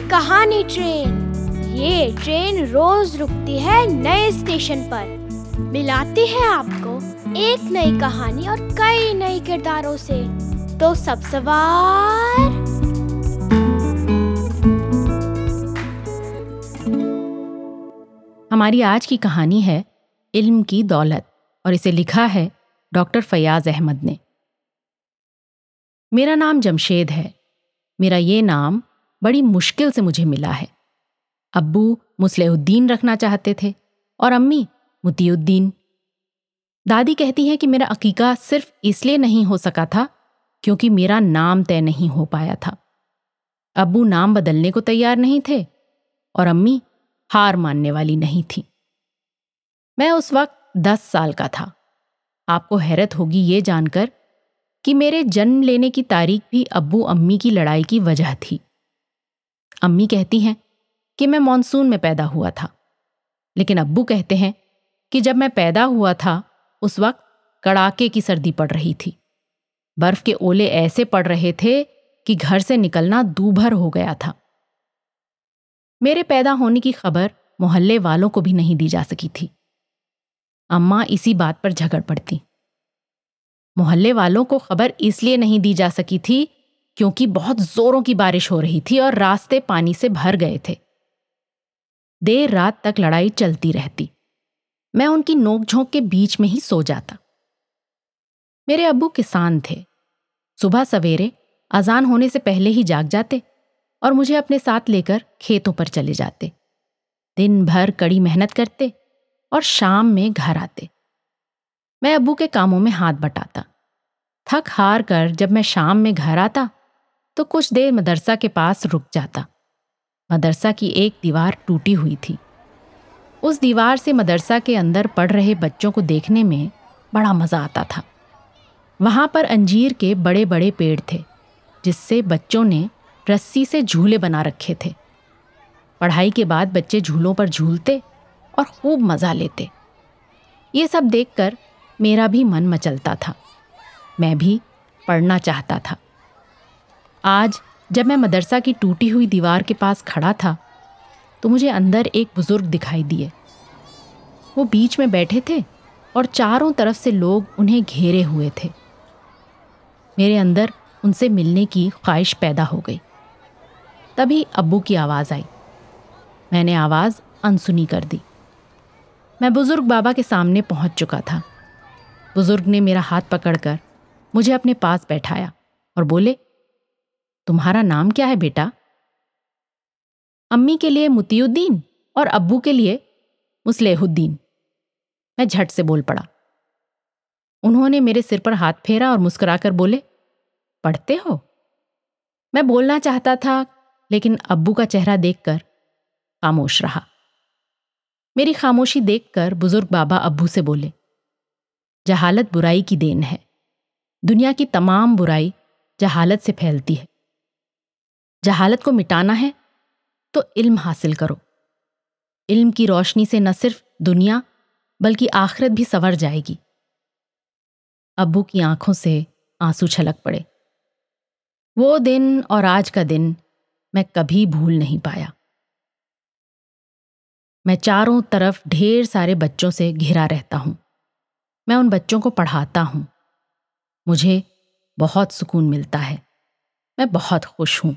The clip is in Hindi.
कहानी ट्रेन। ये ट्रेन रोज रुकती है नए स्टेशन पर। मिलाती है आपको एक नई कहानी और कई नए किरदारों से। तो सब सवार। हमारी आज की कहानी है इल्म की दौलत और इसे लिखा है डॉक्टर फयाज अहमद ने। मेरा नाम जमशेद है। मेरा ये नाम बड़ी मुश्किल से मुझे मिला है। अब्बू मुसलहुद्दीन रखना चाहते थे और अम्मी मुतीउद्दीन दादी कहती हैं कि मेरा अकीका सिर्फ़ इसलिए नहीं हो सका था क्योंकि मेरा नाम तय नहीं हो पाया था। अब्बू नाम बदलने को तैयार नहीं थे और अम्मी हार मानने वाली नहीं थी। मैं उस वक्त दस साल का था। आपको हैरत होगी ये जानकर कि मेरे जन्म लेने की तारीख भी अब्बू अम्मी की लड़ाई की वजह थी। अम्मी कहती हैं कि मैं मानसून में पैदा हुआ था। लेकिन अब्बू कहते हैं कि जब मैं पैदा हुआ था, उस वक्त कड़ाके की सर्दी पड़ रही थी। बर्फ़ के ओले ऐसे पड़ रहे थे कि घर से निकलना दूभर हो गया था। मेरे पैदा होने की खबर मोहल्ले वालों को भी नहीं दी जा सकी थी। अम्मा इसी बात पर झगड़ पड़ती। मोहल्ले वालों को खबर इसलिए नहीं दी जा सकी थी क्योंकि बहुत जोरों की बारिश हो रही थी और रास्ते पानी से भर गए थे। देर रात तक लड़ाई चलती रहती। मैं उनकी नोकझोंक के बीच में ही सो जाता। मेरे अबू किसान थे। सुबह सवेरे अजान होने से पहले ही जाग जाते और मुझे अपने साथ लेकर खेतों पर चले जाते। दिन भर कड़ी मेहनत करते और शाम में घर आते। मैं अबू के कामों में हाथ बटाता। थक हार कर जब मैं शाम में घर आता तो कुछ देर मदरसा के पास रुक जाता। मदरसा की एक दीवार टूटी हुई थी। उस दीवार से मदरसा के अंदर पढ़ रहे बच्चों को देखने में बड़ा मज़ा आता था। वहाँ पर अंजीर के बड़े बड़े पेड़ थे, जिससे बच्चों ने रस्सी से झूले बना रखे थे। पढ़ाई के बाद बच्चे झूलों पर झूलते और खूब मज़ा लेते। ये सब देखकर मेरा भी मन मचलता था। मैं भी पढ़ना चाहता था। आज जब मैं मदरसा की टूटी हुई दीवार के पास खड़ा था तो मुझे अंदर एक बुज़ुर्ग दिखाई दिए। वो बीच में बैठे थे और चारों तरफ़ से लोग उन्हें घेरे हुए थे। मेरे अंदर उनसे मिलने की ख्वाहिश पैदा हो गई। तभी अब्बू की आवाज़ आई। मैंने आवाज़ अनसुनी कर दी। मैं बुज़ुर्ग बाबा के सामने पहुँच चुका था। बुज़ुर्ग ने मेरा हाथ पकड़कर मुझे अपने पास बैठाया और बोले तुम्हारा नाम क्या है बेटा? अम्मी के लिए मुतीउद्दीन और अब्बू के लिए मुसलेहुद्दीन। मैं झट से बोल पड़ा। उन्होंने मेरे सिर पर हाथ फेरा और मुस्कुराकर बोले, पढ़ते हो? मैं बोलना चाहता था, लेकिन अब्बू का चेहरा देखकर खामोश रहा। मेरी खामोशी देखकर बुज़ुर्ग बाबा अब्बू से बोले, जहालत बुराई की देन है। दुनिया की तमाम बुराई जहालत से फैलती है। जहालत को मिटाना है तो इल्म हासिल करो। इल्म की रोशनी से न सिर्फ़ दुनिया, बल्कि आखिरत भी संवर जाएगी। अब्बू की आँखों से आँसू छलक पड़े। वो दिन और आज का दिन मैं कभी भूल नहीं पाया। मैं चारों तरफ़ ढेर सारे बच्चों से घिरा रहता हूँ। मैं उन बच्चों को पढ़ाता हूँ। मुझे बहुत सुकून मिलता है। मैं बहुत खुश हूँ।